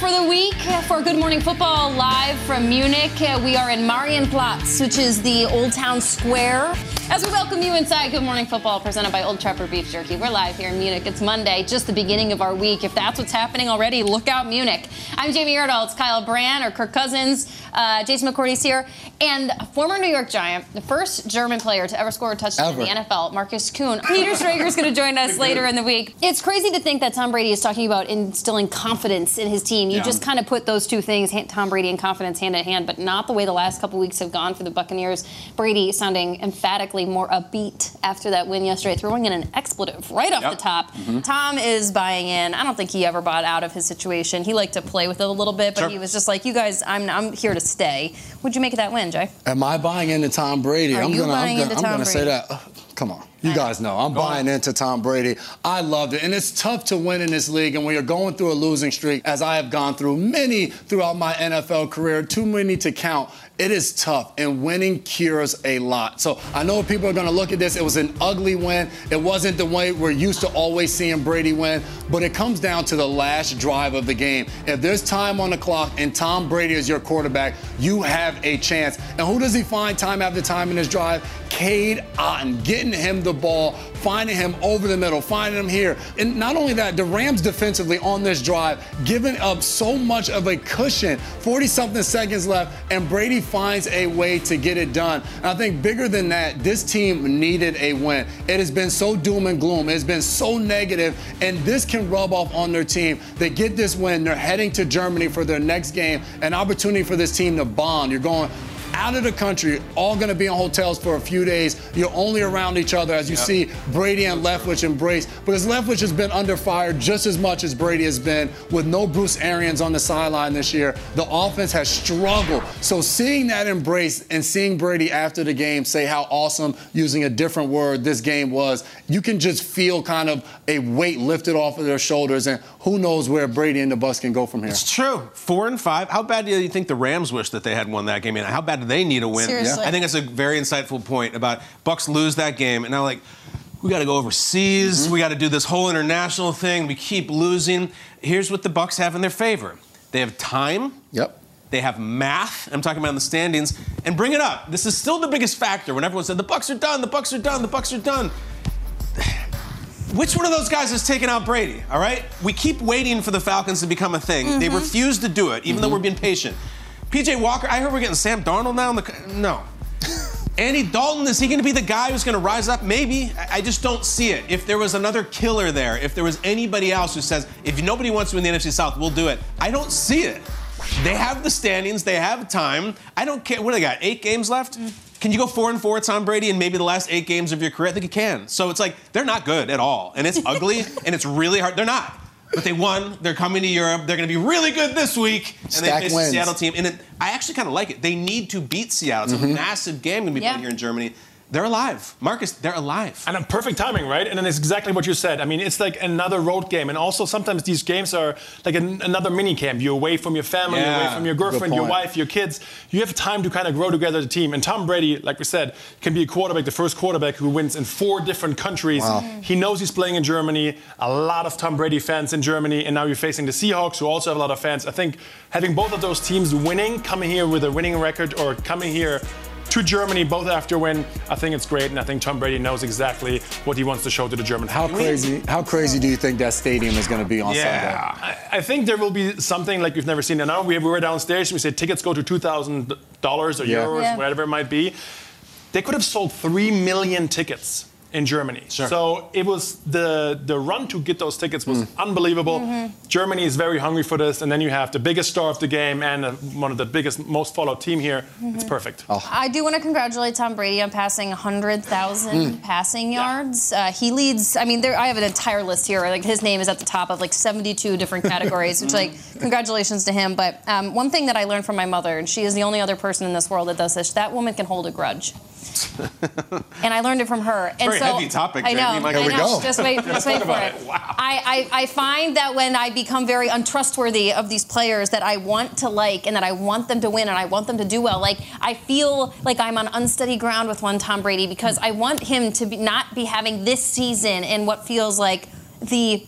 For the week for Good Morning Football live from Munich. We are in Marienplatz, which is the Old Town Square. As we welcome you inside Good Morning Football, presented by Old Trapper Beef Jerky. We're live here in Munich. It's Monday, just the beginning of our week. If that's what's happening already, look out, Munich. I'm Jamie Erdahl. It's Kyle Brandt or Kirk Cousins. Uh, Jason McCourty's here. And a former New York Giant, the first German player to ever score a touchdown in the NFL, Markus Kuhn. Peter Schrager's going to join us later in the week. It's crazy to think that Tom Brady is talking about instilling confidence in his team. You Yeah. just kind of put those two things, Tom Brady and confidence, hand in hand, but not the way the last couple weeks have gone for the Buccaneers. Brady sounding emphatically more upbeat after that win yesterday, throwing in an expletive right off Yep. the top. Mhm. Tom is buying in. I don't think he ever bought out of his situation. He liked to play with it a little bit, but Sure. he was just like, "You guys, I'm I'm here to stay." What'd you make of that win, Jay? Am I buying into Tom Brady? Are I'm you gonna, buying I'm gonna, into I'm Tom gonna say that. Ugh, come on. You guys know I'm buying into Tom Brady. I loved it. And it's tough to win in this league. And when you're going through a losing streak, as I have gone through many throughout my NFL career, too many to count, it is tough. And winning cures a lot. So I know people are going to look at this. It was an ugly win. It wasn't the way we're used to always seeing Brady win. But it comes down to the last drive of the game. If there's time on the clock and Tom Brady is your quarterback, you have a chance. And who does he find time after time in his drive? Cade Otton, getting him the ball, finding him over the middle, finding him here. And not only that, the Rams defensively on this drive, giving up so much of a cushion, 40 something seconds left, and Brady finds a way to get it done. And I think bigger than that, this team needed a win. It has been so doom and gloom, it's been so negative, and this can rub off on their team. They get this win, they're heading to Germany for their next game, an opportunity for this team to bond. You're going out of the country, all going to be in hotels for a few days. You're only around each other as you Yep. see Brady and Leftwich embrace. Because Leftwich has been under fire just as much as Brady has been, with no Bruce Arians on the sideline this year. The offense has struggled. So seeing that embrace and seeing Brady after the game say how awesome, using a different word, this game was, you can just feel kind of a weight lifted off of their shoulders. And who knows where Brady and the bus can go from here. It's true. Four and five. How bad do you think the Rams wish that they had won that game? And how bad do they need a win? Seriously. I think that's a very insightful point about Bucks lose that game, and now like we got to go overseas. Mm-hmm. We got to do this whole international thing. We keep losing. Here's what the Bucks have in their favor. They have time. Yep. They have math. I'm talking about in the standings. And bring it up. This is still the biggest factor. When everyone said the Bucks are done, the Bucks are done, the Bucks are done. Which one of those guys has taken out Brady? All right, we keep waiting for the Falcons to become a thing. They Mm-hmm. Mhm. refuse to do it, even though Mhm. we're being patient. PJ Walker, I heard we're getting Sam Darnold now. In the, no. Andy Dalton, is he going to be the guy who's going to rise up? Maybe. I just don't see it. If there was another killer there, if there was anybody else who says, if nobody wants to win the NFC South, we'll do it. I don't see it. They have the standings. They have time. I don't care. What do they got? Eight games left. can you go four and four with Tom Brady in maybe the last eight games of your career? I think you can. So it's like they're not good at all, and it's ugly and it's really hard. They're not. But they won. They're coming to Europe. They're going to be really good this week, and Stack they face wins. the Seattle team. And it, I actually kind of like it. They need to beat Seattle. It's a mm-hmm. massive game going to be Yeah. played here in Germany. They're alive, Markus. They're alive. And a perfect timing, right? And then it's exactly what you said. I mean, it's like another road game. And also sometimes these games are like an, another mini camp. You're away from your family, Yeah, away from your girlfriend, your wife, your kids. You have time to kind of grow together as a team. And Tom Brady, like we said, can be a quarterback, the first quarterback who wins in four different countries. Mm-hmm. He knows he's playing in Germany. A lot of Tom Brady fans in Germany. And now you're facing the Seahawks, who also have a lot of fans. I think having both of those teams winning, coming here with a winning record, or coming here to Germany both after win. I think it's great, and I think Tom Brady knows exactly what he wants to show to the German. How crazy? How crazy do you think that stadium is going to be on Sunday? Yeah. I, I think there will be something like we've never seen. And now we, we were downstairs. We said tickets go to two thousand dollars or Yeah. euros, Yeah. whatever it might be. They could have sold three million tickets in Germany. Sure. So it was the the run to get those tickets was Mm. unbelievable. Mm-hmm. Germany is very hungry for this, and then you have the biggest star of the game and uh, one of the biggest, most followed team here. Mm-hmm. It's perfect. Oh. I do want to congratulate Tom Brady on passing 100,000 Mm. passing yards. Uh, he leads. I mean, there, I have an entire list here. Like his name is at the top of like 72 different categories. which, like, congratulations to him. But um, one thing that I learned from my mother, and she is the only other person in this world that does this. That woman can hold a grudge. and I learned it from her. And so, heavy topic, I know. Jamie. My I God. Here we know. go. Just wait, just wait for it. it. Wow. I, I, I find that when I become very untrustworthy of these players that I want to like and that I want them to win and I want them to do well, like I feel like I'm on unsteady ground with one Tom Brady because I want him to be, not be having this season in what feels like the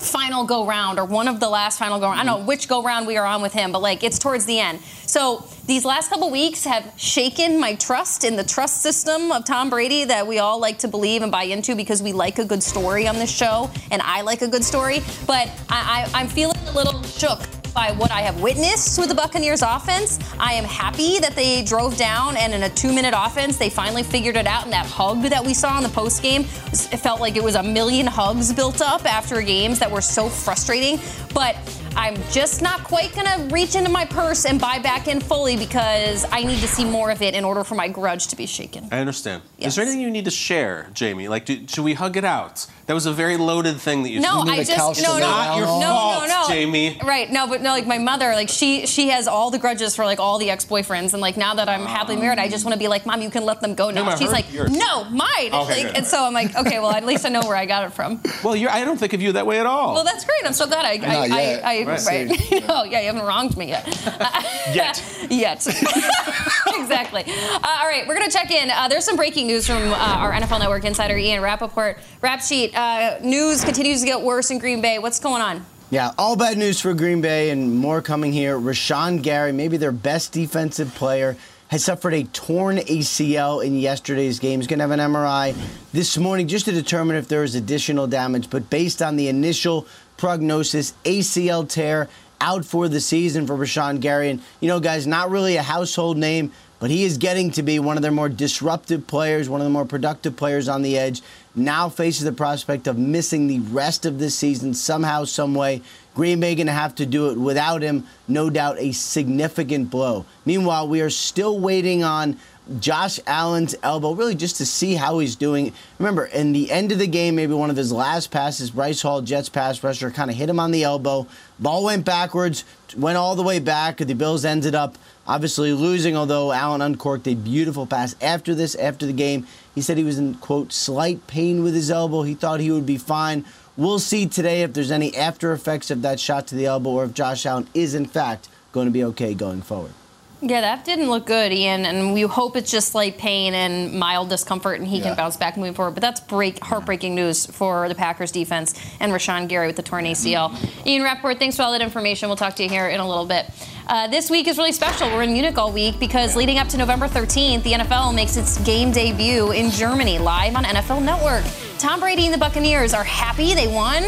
final go round or one of the last final go round. I don't know which go round we are on with him, but like it's towards the end. So these last couple weeks have shaken my trust in the trust system of Tom Brady that we all like to believe and buy into because we like a good story on this show and I like a good story. But I, I, I'm feeling a little shook by what I have witnessed with the Buccaneers offense. I am happy that they drove down and in a two minute offense, they finally figured it out. And that hug that we saw in the post game, felt like it was a million hugs built up after games that were so frustrating. But I'm just not quite gonna reach into my purse and buy back in fully because I need to see more of it in order for my grudge to be shaken. I understand. Yes. Is there anything you need to share, Jamie? Like, do, should we hug it out? That was a very loaded thing that you No, need I a just couch no, lay no, down no, no, Fault, no, Jamie. Right, no, but no, like my mother, like she she has all the grudges for like all the ex-boyfriends, and like now that I'm happily married, I just want to be like, mom, you can let them go now. about She's her? like, Yours. no, mine. Okay, Like, and so I'm like, okay, well at least I know where I got it from. Well, you're, I don't think of you that way at all. Well, that's great. I'm so glad I, I, I, I, Right. right. no, yeah, you haven't wronged me yet. Yet. yet. exactly. Uh, all right, we're going to check in. Uh, there's some breaking news from uh, our NFL Network insider, Ian Rapoport. Rap sheet, uh, news continues to get worse in Green Bay. What's going on? Yeah, all bad news for Green Bay and more coming here. Rashan Gary, maybe their best defensive player, has suffered a torn ACL in yesterday's game. He's going to have an MRI this morning just to determine if there is additional damage. But based on the initial prognosis, ACL tear out for the season for Rashan Gary. And, you know, guys, not really a household name, but he is getting to be one of their more disruptive players, one of the more productive players on the edge. Now faces the prospect of missing the rest of this season somehow, some way. Green Bay going to have to do it without him. No doubt a significant blow. Meanwhile, we are still waiting on Josh Allen's elbow, really just to see how he's doing. Remember, in the end of the game, maybe one of his last passes, Bryce Hall, Jets pass rusher, kind of hit him on the elbow. Ball went backwards, went all the way back. The Bills ended up obviously losing, although Allen uncorked a beautiful pass after this, after the game. He said he was in, quote, slight pain with his elbow. He thought he would be fine. We'll see today if there's any after effects of that shot to the elbow or if Josh Allen is, in fact, going to be okay going forward. Yeah, that didn't look good, Ian, and we hope it's just slight pain and mild discomfort, and he Yeah. can bounce back moving forward. But that's break, heartbreaking news for the Packers defense and Rashan Gary with the torn ACL. Ian Rapoport, thanks for all that information. We'll talk to you here in a little bit. Uh, this week is really special. We're in Munich all week because leading up to November 13th, the NFL makes its game debut in Germany, live on NFL Network. Tom Brady and the Buccaneers are happy they won.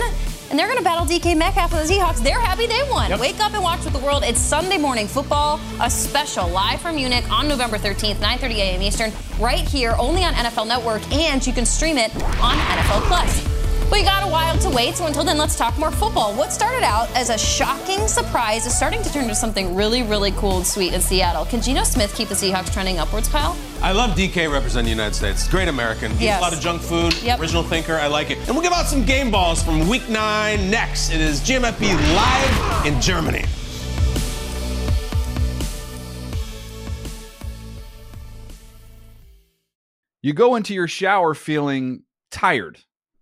And they're going to battle DK Metcalf and the Seahawks. They're happy they won. Wake up and watch with the world. It's Sunday morning football, a special live from Munich on November 13th, 9:30 a.m. Eastern, right here, only on NFL Network, and you can stream it on NFL Plus. We got a while to wait, so until then, let's talk more football. What started out as a shocking surprise is starting to turn into something really, really cool and sweet in Seattle. Can Geno Smith keep the Seahawks trending upwards, Kyle? I love DK representing the United States. Great American. Eats Yes. a lot of junk food. Yep. Original thinker. I like it. And we'll give out some game balls from week nine next. It is GMFB live in Germany. You go into your shower feeling tired,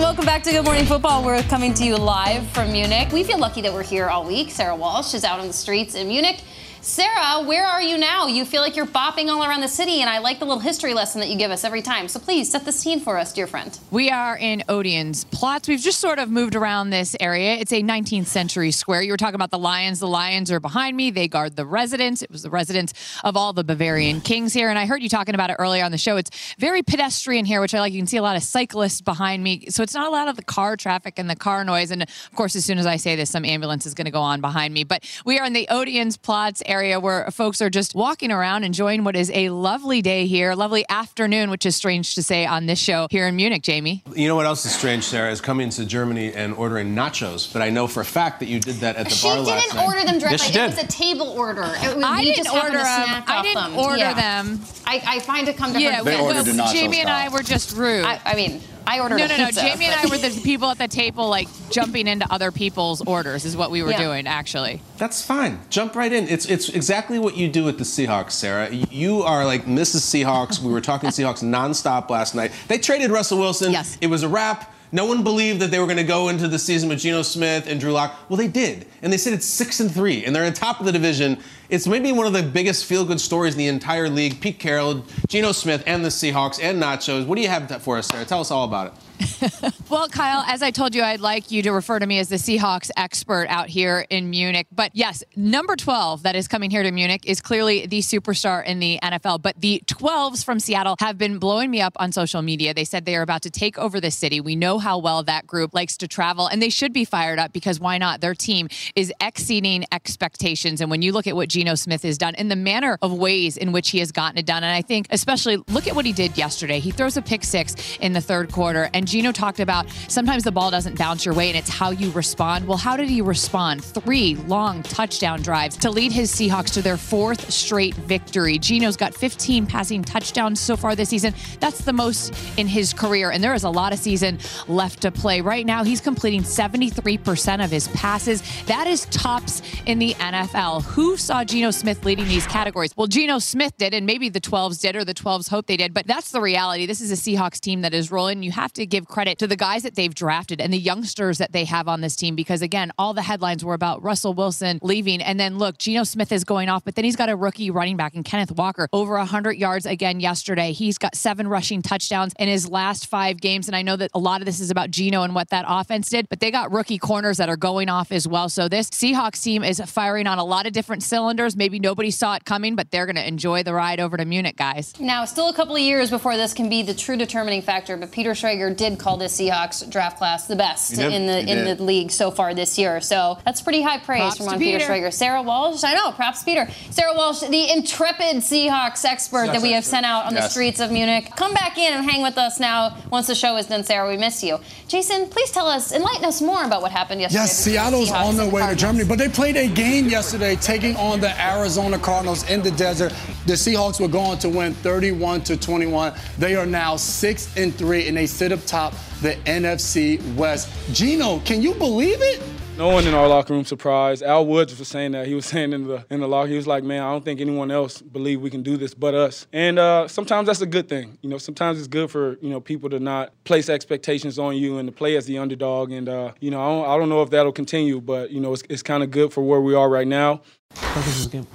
Welcome back to Good Morning Football. We're coming to you live from Munich. We feel lucky that we're here all week. Sarah Walsh is out on the streets in Munich. Sarah, where are you now? You feel like you're bopping all around the city, and I like the little history lesson that you give us every time. So please set the scene for us, dear friend. We are in Odeonsplatz. We've just sort of moved around this area. It's a 19th century square. You were talking about the lions. The lions are behind me. They guard the residence. It was the residence of all the Bavarian kings here. And I heard you talking about it earlier on the show. It's very pedestrian here, which I like. You can see a lot of cyclists behind me. So it's not a lot of the car traffic and the car noise. And of course, as soon as I say this, some ambulance is going to go on behind me. But we are in the Odeonsplatz area where folks are just walking around enjoying what is a lovely day here, lovely afternoon, which is strange to say on this show here in Munich, Jamie. You know what else is strange, Sarah, is coming to Germany and ordering nachos. But I know for a fact that you did that at the She bar last night. She didn't order them directly. Yes, she did. it was a table order. It was, I didn't just order to 'em. snack I didn't them. order Yeah. them. I, I find it come to Yeah, her. They well, ordered the nacho Jamie and I were just rude. I, I mean, I ordered no, a no, no. pizza. Jamie and I were the people at the table, like jumping into other people's orders, is what we were Yeah. doing, actually. That's fine. Jump right in. It's it's exactly what you do with the Seahawks, Sarah. You are like Mrs. Seahawks. We were talking Seahawks nonstop last night. They traded Russell Wilson. Yes. It was a wrap. No one believed that they were going to go into the season with Geno Smith and Drew Lock. Well, they did, and they said it's six and three, and they're on top of the division. It's maybe one of the biggest feel-good stories in the entire league. Pete Carroll, Geno Smith, and the Seahawks and Nachos. What do you have for us, Sarah? Tell us all about it. Well, Kyle, as I told you, I'd like you to refer to me as the Seahawks expert out here in Munich. But yes, number 12 that is coming here to Munich is clearly the superstar in the NFL. But the 12s from Seattle have been blowing me up on social media. They said they are about to take over the city. We know how well that group likes to travel, and they should be fired up because why not? Their team is exceeding expectations. And when you look at what Geno Smith has done and the manner of ways in which he has gotten it done, and I think especially look at what he did yesterday. He throws a pick six in the third quarter, and Geno talked about sometimes the ball doesn't bounce your way and it's how you respond. Well, how did he respond? Three long touchdown drives to lead his Seahawks to their fourth straight victory. Geno's got 15 passing touchdowns so far this season. That's the most in his career, and there is a lot of season left to play. Right now, he's completing 73% of his passes. That is tops in the NFL. Who saw Geno Smith leading these categories? Well, Geno Smith did, and maybe the 12s did, or the 12s hope they did, but that's the reality. This is a Seahawks team that is rolling. You have to give credit to the guys that they've drafted and the youngsters that they have on this team because, again, all the headlines were about Russell Wilson leaving. And then look, Geno Smith is going off, but then he's got a rookie running back in Kenneth Walker over 100 yards again yesterday. He's got seven rushing touchdowns in his last five games. And I know that a lot of this is about Geno and what that offense did, but they got rookie corners that are going off as well. So this Seahawks team is firing on a lot of different cylinders. Maybe nobody saw it coming, but they're going to enjoy the ride over to Munich, guys. Now, still a couple of years before this can be the true determining factor, but Peter Schrager did did call this Seahawks draft class the best did. in the in did. the league so far this year. So that's pretty high praise Props from to Ron Peter Peter. Schrager. Sarah Walsh, I know, props Peter. Sarah Walsh, the intrepid Seahawks expert that we have sent out on the streets of Munich. Come back in and hang with us now once the show is done, Sarah. We miss you. Jason, please tell us, enlighten us more about what happened yesterday. Yes, between the Seattle's on their and way to Germany, but they played a game yesterday taking on the Arizona Cardinals in the desert. The Seahawks were going to win 31 to 21. They are now 6 and 3 and they sit up top the NFC West. Geno, can you believe it? No one in our locker room surprised. Al Woods was saying that. He was saying in the in the locker, he was like, "Man, I don't think anyone else believe we can do this but us." And uh, sometimes that's a good thing. You know, sometimes it's good for you know people to not place expectations on you and to play as the underdog. And uh, you know, I don't, I don't know if that'll continue, but you know, it's, it's kind of good for where we are right now.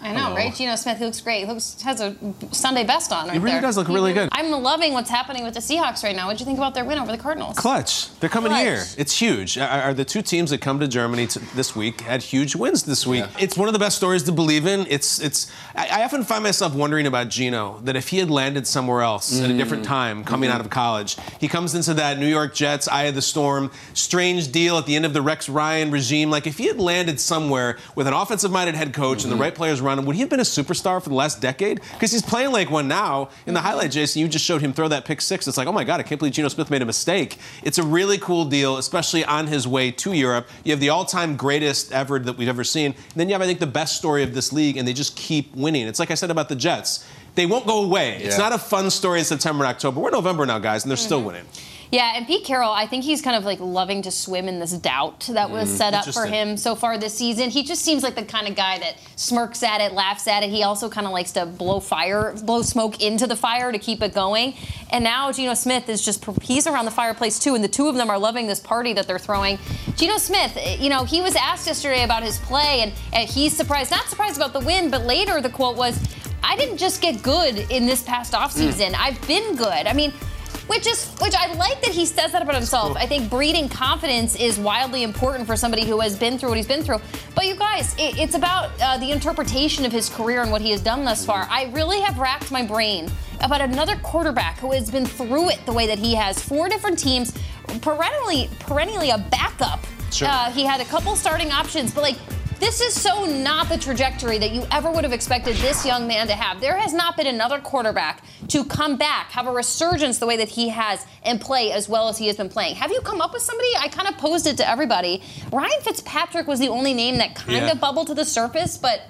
I know, oh. right? Geno Smith he looks great. He looks has a Sunday best on right He really there. does look really good. I'm loving what's happening with the Seahawks right now. What do you think about their win over the Cardinals? Clutch. They're coming Clutch. here. It's huge. Are, are the two teams that come to Germany t- this week had huge wins this week? It's one of the best stories to believe in. It's it's. I, I often find myself wondering about Geno that if he had landed somewhere else at a mm. different time, coming out of college, he comes into that New York Jets eye of the storm, strange deal at the end of the Rex Ryan regime. Like if he had landed somewhere with an offensive-minded head coach and the right players around him, would he have been a superstar for the last decade? Because he's playing like one now. In the highlight, Jason, you just showed him throw that pick six. It's like, oh my God, I can't believe Geno Smith made a mistake. It's a really cool deal, especially on his way to Europe. You have the all-time greatest ever that we've ever seen. And then you have, I think, the best story of this league, and they just keep winning. It's like I said about the Jets. They won't go away. It's not a fun story in September and October. We're November now, guys, and they're still Mm-hmm. winning. Yeah, and Pete Carroll, I think he's kind of like loving to swim in this doubt that was Mm, set up for him so far this season. He just seems like the kind of guy that smirks at it, laughs at it. He also kind of likes to blow fire, blow smoke into the fire to keep it going. And now Geno Smith is just he's around the fireplace too, and the two of them are loving this party that they're throwing. Geno Smith, eh, you know, he was asked yesterday about his play, and, and he's surprised, not surprised about the win, but later the quote was, "I didn't just get good in this past offseason. I've been good." I mean. Which is, which I like that he says that about himself. I think breeding confidence is wildly important for somebody who has been through what he's been through. But you guys, it, it's about uh, the interpretation of his career and what he has done thus far. I really have racked my brain about another quarterback who has been through it the way that he has. Four different teams, perennially, perennially a backup. Sure. Uh, he had a couple starting options, but like this is so not the trajectory that you ever would have expected this young man to have. There has not been another quarterback to come back, have a resurgence the way that he has, and play as well as he has been playing. Have you come up with somebody? I kind of posed it to everybody. Ryan Fitzpatrick was the only name that kind Yeah. of bubbled to the surface, but.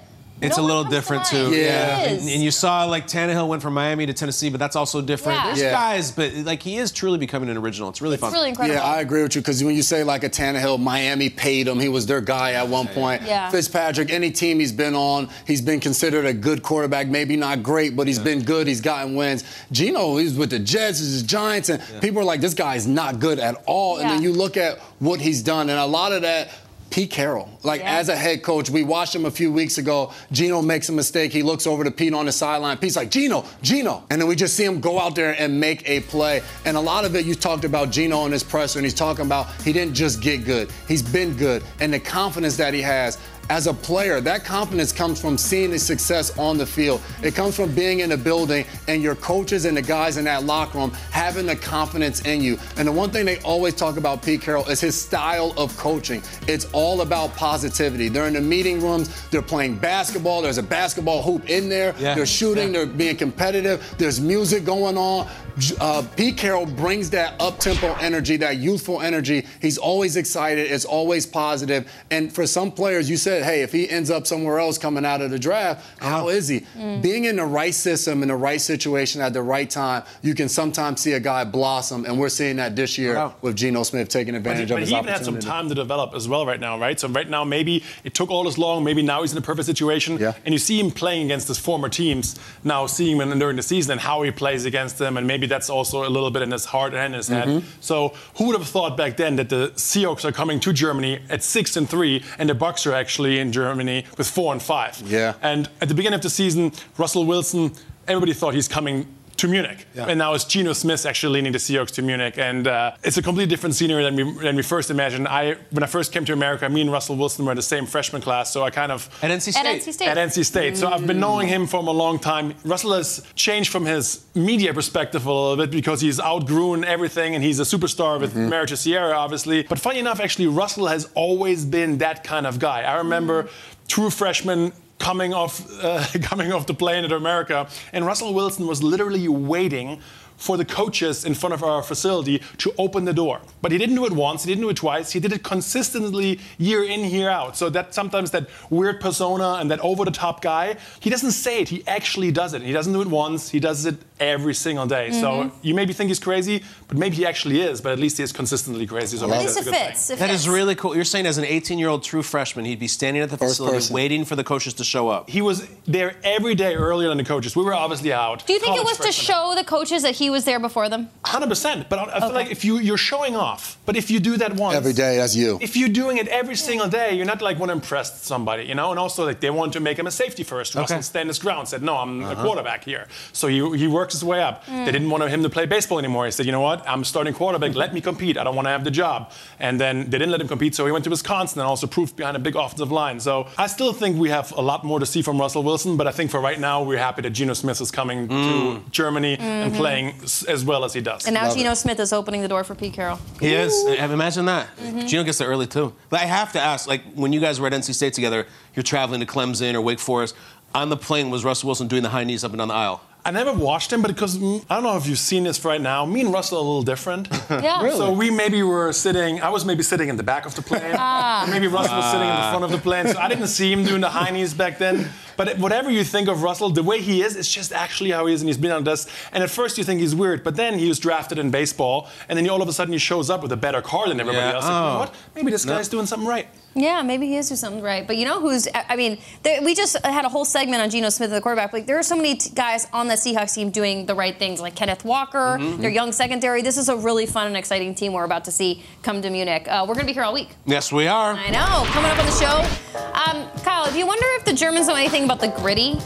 It's no a little comes to different mind. too. It And, and you saw like Tannehill went from Miami to Tennessee, but that's also different. Yeah. There's Yeah. guys, but like he is truly becoming an original. It's really It's fun. really incredible. Yeah, I agree with you because when you say like a Tannehill, Miami paid him. He was their guy at one point. Yeah. Fitzpatrick, any team he's been on, he's been considered a good quarterback. Maybe not great, but he's been good. He's gotten wins. Geno, he's with the Jets, he's the Giants, and people are like, this guy's not good at all. And then you look at what he's done, and a lot of that. Pete Carroll, like Yeah. as a head coach, we watched him a few weeks ago. Geno makes a mistake. He looks over to Pete on the sideline. Pete's like, Geno, Geno. And then we just see him go out there and make a play. And a lot of it, you talked about Geno in his presser, and he's talking about he didn't just get good, he's been good. And the confidence that he has as a player, that confidence comes from seeing the success on the field. It comes from being in the building and your coaches and the guys in that locker room having the confidence in you. And the one thing they always talk about Pete Carroll is his style of coaching. It's all about positivity. They're in the meeting rooms, they're playing basketball, there's a basketball hoop in there, Yeah. they're shooting, Yeah. they're being competitive, there's music going on. Uh, Pete Carroll brings that up-tempo energy, that youthful energy. He's always excited. It's always positive. And for some players, you said, hey, if he ends up somewhere else coming out of the draft, how is he? Being in the right system, in the right situation at the right time, you can sometimes see a guy blossom. And we're seeing that this year Wow. with Geno Smith taking But he, advantage but of his he even had some opportunity. time to develop as well right now, right? So right now, maybe it took all this long. Maybe now he's in a perfect situation. Yeah. And you see him playing against his former teams now, seeing him during the season and how he plays against them, and maybe that's also a little bit in his heart and in his head. Mm-hmm. So who would have thought back then that the Seahawks are coming to Germany at six and three, and the Bucks are actually in Germany with four and five? Yeah. And at the beginning of the season, Russell Wilson, everybody thought he's coming to Munich. And now it's Geno Smith actually leading the Seahawks to Munich. And uh, it's a completely different scenery than we, than we first imagined. I, when I first came to America, me and Russell Wilson were in the same freshman class, so I kind of. At NC State. At NC State. At NC State. So I've been knowing him from a long time. Russell has changed from his media perspective a little bit because he's outgrown everything and he's a superstar with Marriage to Ciara, obviously. But funny enough, actually, Russell has always been that kind of guy. I remember true freshman coming off uh, coming off the plane at America, and Russell Wilson was literally waiting for the coaches in front of our facility to open the door. But he didn't do it once, he didn't do it twice, he did it consistently year in, year out. So that sometimes that weird persona and that over the top guy, he doesn't say it, he actually does it. He doesn't do it once, he does it every single day. So mm-hmm. you maybe think he's crazy, but maybe he actually is, but at least he is consistently crazy. So At least that's it a thing. fits. It That fits. is really cool. You're saying as an 18 year old true freshman, he'd be standing at the First facility person. waiting for the coaches to show up. He was there every day earlier than the coaches. We were obviously out. Do you think it was to freshmen. show the coaches that he was there before them? Hundred percent. But I I feel Okay. like if you you're showing off, but if you do that once Every day, that's you. If you're doing it every single day, you're not like want to impress somebody, you know. And also like they want to make him a safety first. Russell stand his ground. Said no, I'm a uh-huh. quarterback here. So he, he works his way up. They mm. didn't want him to play baseball anymore. He said, you know what? I'm starting quarterback. Let me compete. I don't want to have the job. And then they didn't let him compete. So he went to Wisconsin and also proved behind a big offensive line. So I still think we have a lot more to see from Russell Wilson. But I think for right now, we're happy that Geno Smith is coming to mm. Germany and mm-hmm. playing s- as well as he does. And now Geno Smith is opening the door for Pete Carroll. He is. Have- Imagine that. Mm-hmm. Geno gets there early too. But I have to ask, like when you guys were at NC State together, you're traveling to Clemson or Wake Forest. On the plane, was Russell Wilson doing the high knees up and down the aisle? I never watched him, but because mm, I don't know if you've seen this right now. Me and Russell are a little different. Yeah. Really? So we maybe were sitting. I was maybe sitting in the back of the plane. and maybe Russell was sitting in the front of the plane. So I didn't see him doing the high knees back then. But whatever you think of Russell, the way he is, it's just actually how he is, and he's been on this. And at first you think he's weird, but then he was drafted in baseball, and then he, all of a sudden he shows up with a better car than everybody Yeah. else. Like, you know Oh. what? Maybe this guy's doing something right. Yeah, maybe he is doing something right. But you know who's? I I mean, there, we just had a whole segment on Geno Smith, the quarterback. Like there are so many t- guys on the Seahawks team doing the right things, like Kenneth Walker, Mm-hmm. their young secondary. This is a really fun and exciting team we're about to see come to Munich. Uh, we're going to be here all week. Yes, we are. I know. Coming up on the show, um, Kyle. If you wonder if the Germans know anything about the gritty,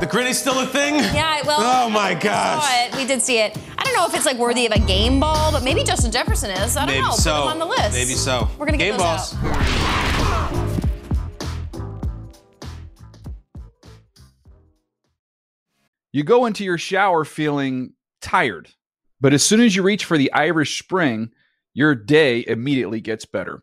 The gritty's still a thing? yeah, well, Oh my we gosh. saw it. We did see it. I don't know if it's like worthy of a game ball, but maybe Justin Jefferson is. I don't Maybe know. so. Put him on the list. Maybe so. We're gonna get Game those balls. out. You go into your shower feeling tired, but as soon as you reach for the Irish Spring, your day immediately gets better.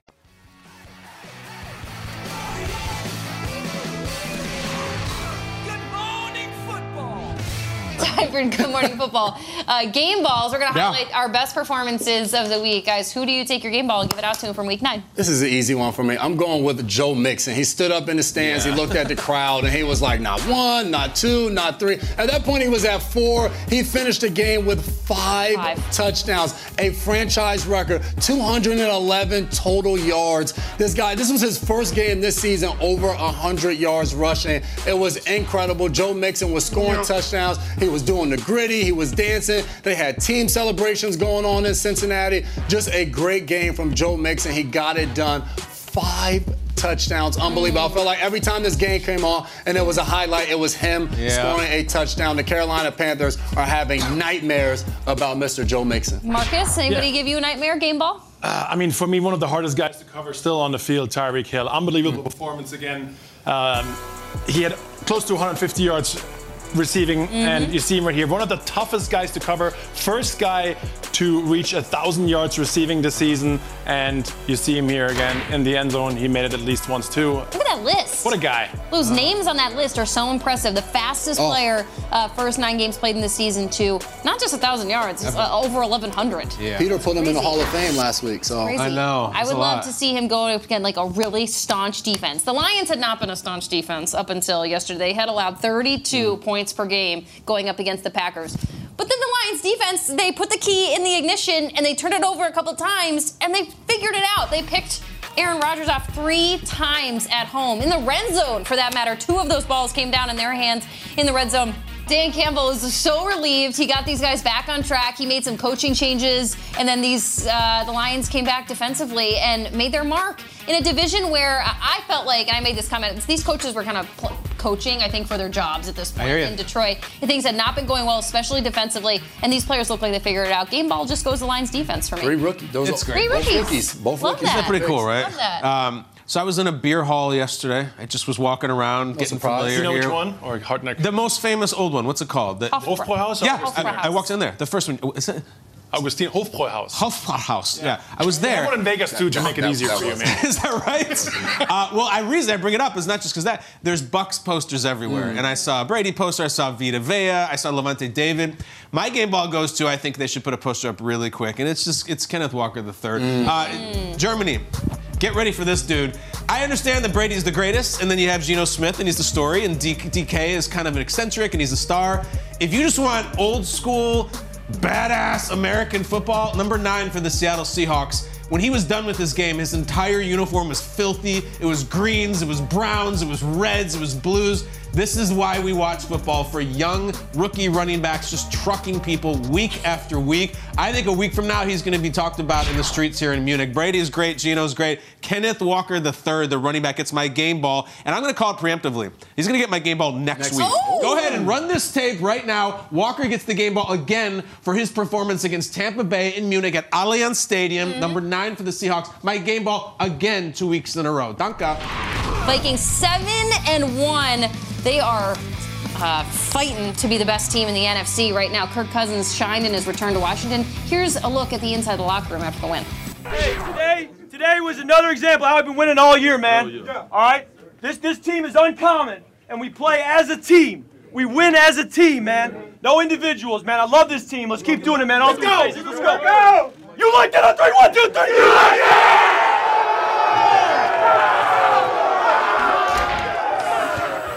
Time for Good Morning Football. Uh, game balls. We're going to Yeah. highlight our best performances of the week. Guys, who do you take your game ball and give it out to him from week nine? This is an easy one for me. I'm going with Joe Mixon. He stood up in the stands, he looked at the crowd, and he was like, not one, not two, not three. At that point, he was at four. He finished the game with five, Five. touchdowns, a franchise record, 211 total yards. This guy, this was his first game this season over 100 yards rushing. It was incredible. Joe Mixon was scoring touchdowns. He was doing the gritty. He was dancing. They had team celebrations going on in Cincinnati. Just a great game from Joe Mixon. He got it done. five touchdowns. Unbelievable. I felt like every time this game came on and it was a highlight, it was him Yeah. scoring a touchdown. The Carolina Panthers are having nightmares about Mr. Joe Mixon. Markus, anybody Yeah. give you a nightmare game ball? Uh, I mean, for me, one of the hardest guys to cover still on the field, Tyreek Hill. Unbelievable performance again. Um, he had close to 150 yards receiving, and you see him right here. One of the toughest guys to cover. First guy to reach a thousand yards receiving this season, and you see him here again in the end zone. He made it at least once too. Look at that list. What a guy! Those names on that list are so impressive. The fastest Oh. player, uh, first nine games played in the season, too. not just a thousand yards, it's, uh, over 1,100. Yeah. Peter put him in the Hall of Fame last week, so. Crazy. I know. I would love lot. to see him go up against like a really staunch defense. The Lions had not been a staunch defense up until yesterday. They had allowed 32 Hmm. points per game going up against the Packers. But then the Lions defense, they put the key in the ignition and they turned it over a couple times and they figured it out. They picked Aaron Rodgers off three times at home in the red zone, for that matter. Two of those balls came down in their hands in the red zone. Dan Campbell is so relieved. He got these guys back on track. He made some coaching changes, and then these uh, the Lions came back defensively and made their mark in a division where I I felt like, and I made this comment, these coaches were kind of pl- coaching, I think, for their jobs at this point in Detroit. Things had not been going well, especially defensively, and these players look like they figured it out. Game ball just goes to Lions defense for me. Three rookies. Those It's are great. Three both rookies. rookies. Both Love rookies. that. Isn't that pretty cool, right? Love that. Um, so I was in a beer hall yesterday. I just was walking around, getting surprise. familiar You know here. which one? Or Hartneck? The most famous old one. What's it called? The, Hofbräuhaus? yeah, Hofbräuhaus. I, I walked in there. The first one. Is it Augustin Hofbräuhaus. Hofbräuhaus? Yeah. I was there. Have one in Vegas too to make it easier for you, man. Is that right? uh, well, I reason I bring it up is not just because that there's Bucks posters everywhere, and I saw a Brady poster, I saw Vita Vea, I saw Lavonte David. My game ball goes to I think they should put a poster up really quick, and it's just it's Kenneth Walker the third. Uh, Germany. Get ready for this dude. I understand that Brady's the greatest, and then you have Geno Smith, and he's the story, and D- DK is kind of an eccentric, and he's a star. If you just want old school, badass American football, number nine for the Seattle Seahawks. When he was done with his game, his entire uniform was filthy. It was greens, it was browns, it was reds, it was blues. This is why we watch football for young rookie running backs just trucking people week after week. I think a week from now he's going to be talked about in the streets here in Munich. Brady is great, Geno's great. Kenneth Walker third, the running back, gets my game ball, and I'm going to call it preemptively. He's going to get my game ball next, week. Go ahead and run this tape right now. Walker gets the game ball again for his performance against Tampa Bay in Munich at Allianz Stadium, mm-hmm. number nine for the Seahawks. My game ball again two weeks in a row. Danka. Vikings seven and one. They are uh, fighting to be the best team in the NFC right now. Kirk Cousins shined in his return to Washington. Here's a look at the inside the locker room after the win. Hey, today, today was another example of how I've been winning all year, man. All right, this this team is uncommon, and we play as a team. We win as a team, man. No individuals, man. I love this team. Let's keep doing it, man. All three phases. Let's go. go. You like that on three? One, two, three. You like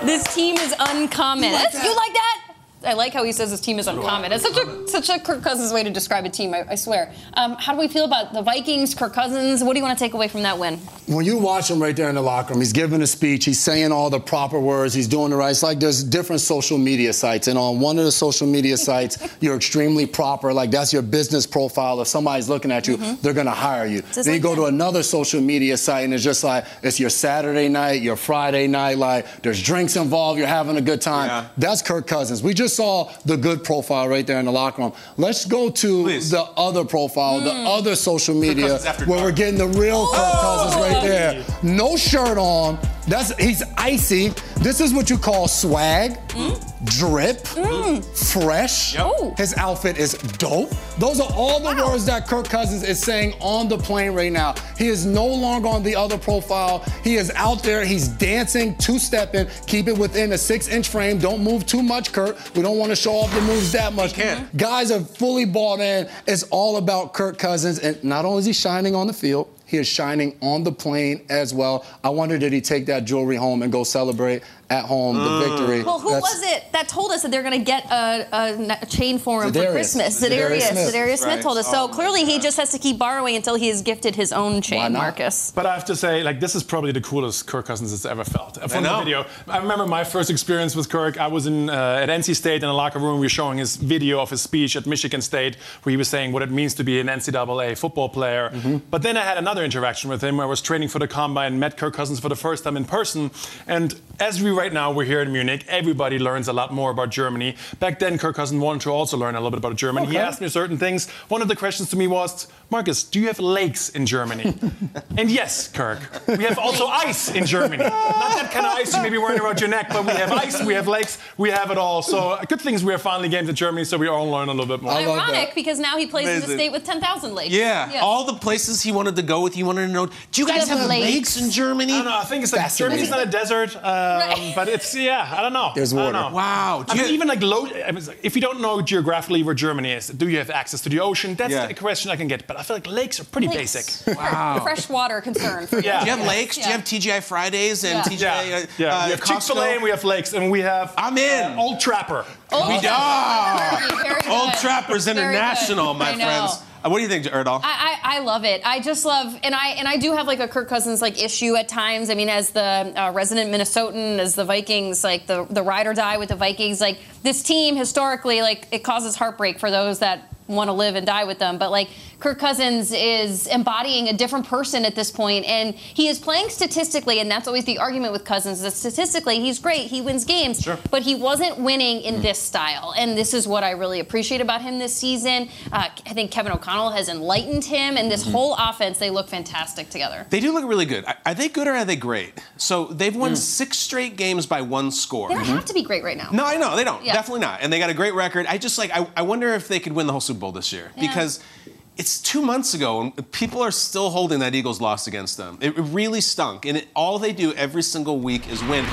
This team is uncommon. That's- You like that? I like how he says his team is uncommon. It's such a such a Kirk Cousins way to describe a team. I, I swear. Um, how do we feel about the Vikings? Kirk Cousins. What do you want to take away from that win? when you watch him right there in the locker room, he's giving a speech, he's saying all the proper words, he's doing the right. It's like there's different social media sites, and on one of the social media sites, you're extremely proper. Like that's your business profile. If somebody's looking at you, they're gonna hire you. Just then you go that. to another social media site, and it's just like it's your Saturday night, your Friday night. Like there's drinks involved, you're having a good time. Yeah. That's Kirk Cousins. We just saw the good profile right there in the locker room. Let's go to Please. the other profile, the hmm. other social media, where dark. we're getting the real Kirk Cousins right oh! there. No shirt on. That's he's icy. This is what you call swag, drip, fresh. Ooh. His outfit is dope. Those are all the words that Kirk Cousins is saying on the plane right now. He is no longer on the other profile. He is out there. He's dancing, two-stepping. Keep it within a six-inch frame. Don't move too much, Kirk. We don't want to show off the moves that much. can't. Guys are fully bought in. It's all about Kirk Cousins, and not only is he shining on the field. He is shining on the plane as well. I wonder did he take that jewelry home and go celebrate at home, the victory. Well, who That's- was it that told us that they're going to get a, a, a chain for him for Christmas? Za'Darius Za'Darius. Smith. Za'Darius Smith Right. told us. So Oh clearly, he just has to keep borrowing until he is gifted his own chain, not? Markus. But I have to say, like, this is probably the coolest Kirk Cousins has ever felt. From know. the video, I remember my first experience with Kirk. I was in uh, at NC State in a locker room. We were showing his video of his speech at Michigan State, where he was saying what it means to be an NCAA football player. But then I had another interaction with him. Where I was training for the combine, met Kirk Cousins for the first time in person, and as we right now we're here in Munich, everybody learns a lot more about Germany. Back then, Kirk Cousins wanted to also learn a little bit about Germany. He asked me certain things. One of the questions to me was, Markus, do you have lakes in Germany? and yes, Kirk, we have also ice in Germany. Not that kind of ice you may be wearing around your neck, but we have ice, we have lakes, we have it all. So uh, good things we are finally games in Germany, so we all learn a little bit more. I Ironic that. because now he plays in the state with 10,000 lakes. Yeah. all the places he wanted to go with, he wanted to know. Do you guys have have lakes? lakes in Germany? I don't know. I think it's like Germany's not a desert, um, but it's yeah. I don't know. There's I don't water. know. Wow. Do I mean, you- even like low. I mean, if you don't know geographically where Germany is, do you have access to the ocean? That's Yeah. a question I can get. But I feel like lakes are pretty Lakes. basic. Wow. Freshwater concern for you. Yeah. Do you have lakes? Do you have TGI Fridays and Yeah. TGI? Yeah, uh, yeah. uh, we have Chick Fil A and we have lakes and we have. I'm in. uh, Old Trapper. Old We Trapper. are. Old Trappers International, my I know. friends. Uh, what do you think, Erdahl? I, I, I love it. I just love, and I and I do have like a Kirk Cousins like issue at times. I mean, as the uh, resident Minnesotan, as the Vikings, like the the ride or die with the Vikings, like this team historically, like it causes heartbreak for those that want to live and die with them. But like Kirk Cousins is embodying a different person at this point, and he is playing statistically, and that's always the argument with Cousins. That statistically, he's great, he wins games, Sure. but he wasn't winning in mm. this style, and this is what I really appreciate about him this season. Uh, I think Kevin O'Connell has enlightened him, and this mm-hmm. whole offense, they look fantastic together. They do look really good. Are- they good or are they great? So they've won mm. six straight games by one score. They don't mm-hmm. have to be great right now. No, I know they don't. Yeah. Definitely not. And they got a great record. I just like. I, I wonder if they could win the whole Super Bowl this year Yeah. because it's two months ago and people are still holding that Eagles loss against them. It, it really stunk, and it, all they do every single week is win.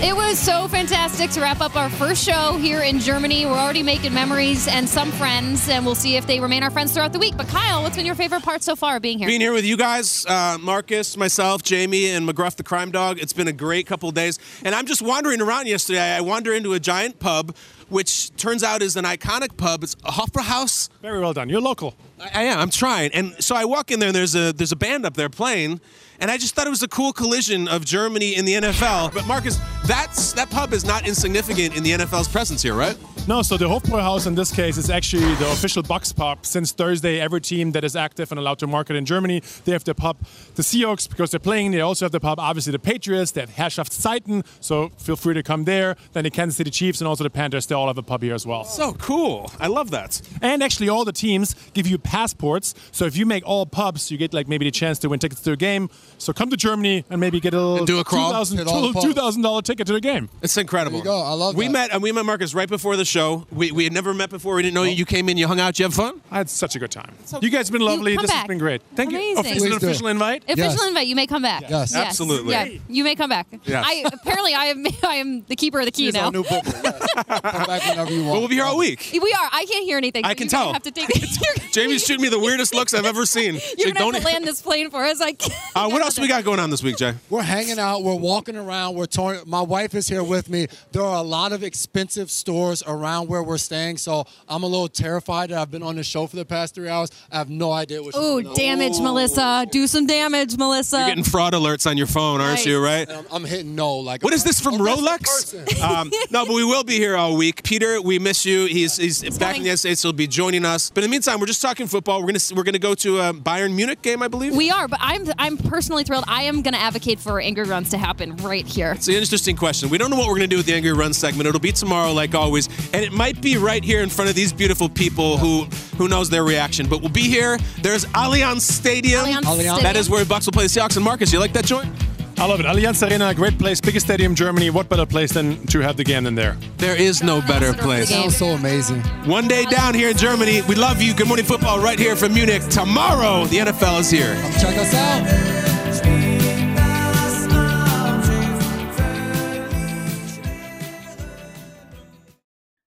It was so fantastic to wrap up our first show here in Germany. We're already making memories and some friends, and we'll see if they remain our friends throughout the week. But Kyle, what's been your favorite part so far of being here? Being here with you guys, uh, Markus, myself, Jamie, and McGruff the Crime Dog, it's been a great couple of days. And I'm just wandering around yesterday. I wander into a giant pub, which turns out is an iconic pub. It's a Hofbräuhaus. Very well done. You're local. I, I am. I'm trying. And so I walk in there, and there's a there's a band up there playing, and I just thought it was a cool collision of Germany and the NFL. But Markus, that's that pub is not insignificant in the NFL's presence here, right? No, so the Hofbräuhaus in this case is actually the official Bucs pub. Since Thursday, every team that is active and allowed to market in Germany, they have the pub. The Seahawks, because they're playing, they also have the pub. Obviously, the Patriots, they have Herrschaftszeiten, so feel free to come there. Then the Kansas City Chiefs and also the Panthers, they all have a pub here as well. So cool. I love that. And actually, all the teams give you passports. So if you make all pubs, you get like maybe the chance to win tickets to a game. So come to Germany and maybe get a little do a crawl. 2,000 Hit all the pubs. $2,000 ticket to the game. It's incredible. There you go. I love we that. met. Uh, we met Markus right before the show. We, we had never met before. We didn't know you. You came in. You hung out. You have fun. I had such a good time. you guys have been lovely. come This has back. been great. Thank you. Amazing. Oh, is it an Please do. official invite? Official Yes. invite. You may come back. Yes. Absolutely. Yeah, you may come back. Yes. I apparently I am I am the keeper of the key He's now. our new booker. Yes. Come back whenever you want. Well, we'll be here all week. we are. I can't hear anything. I so can you guys tell. Have to take. you're, Jamie's shooting me the weirdest looks I've ever seen. you're She's gonna have "Don't- to land this plane for us. Like. uh, what else we got going on this week, Jay? We're hanging out. We're walking around. We're touring. My wife is here with me. There are a lot of expensive stores around where we're staying, so I'm a little terrified that I've been on the show for the past three hours. I have no idea what. she's Ooh, doing. damage, Melissa. Do some damage, Melissa. You're getting fraud alerts on your phone, aren't Right. you? Right. I'm, I'm hitting no. Like What is this from arrest the Rolex? um, no, but we will be here all week. Peter, we miss you. He's he's back in the United States. He'll be joining us. But in the meantime, we're just talking football. We're gonna we're gonna go to a Bayern Munich game, I believe. we are, but I'm I'm personally thrilled. I am going to advocate for angry runs to happen right here. It's an interesting question. We don't know what we're going to do with the Angry Run segment. It'll be tomorrow, like always, and it might be right here in front of these beautiful people who who knows their reaction. But we'll be here. There's Allianz Stadium. Allianz Allianz. Stadium. That is where Bucs will play the Seahawks. And Markus, you like that joint? I love it. Allianz Arena, great place, biggest stadium in Germany. What better place than to have the game than there? There is no better Ambassador for the place. game. Sounds so amazing. One day down here in Germany. We love you. Good morning football right here from Munich. Tomorrow, the NFL is here. Check us out.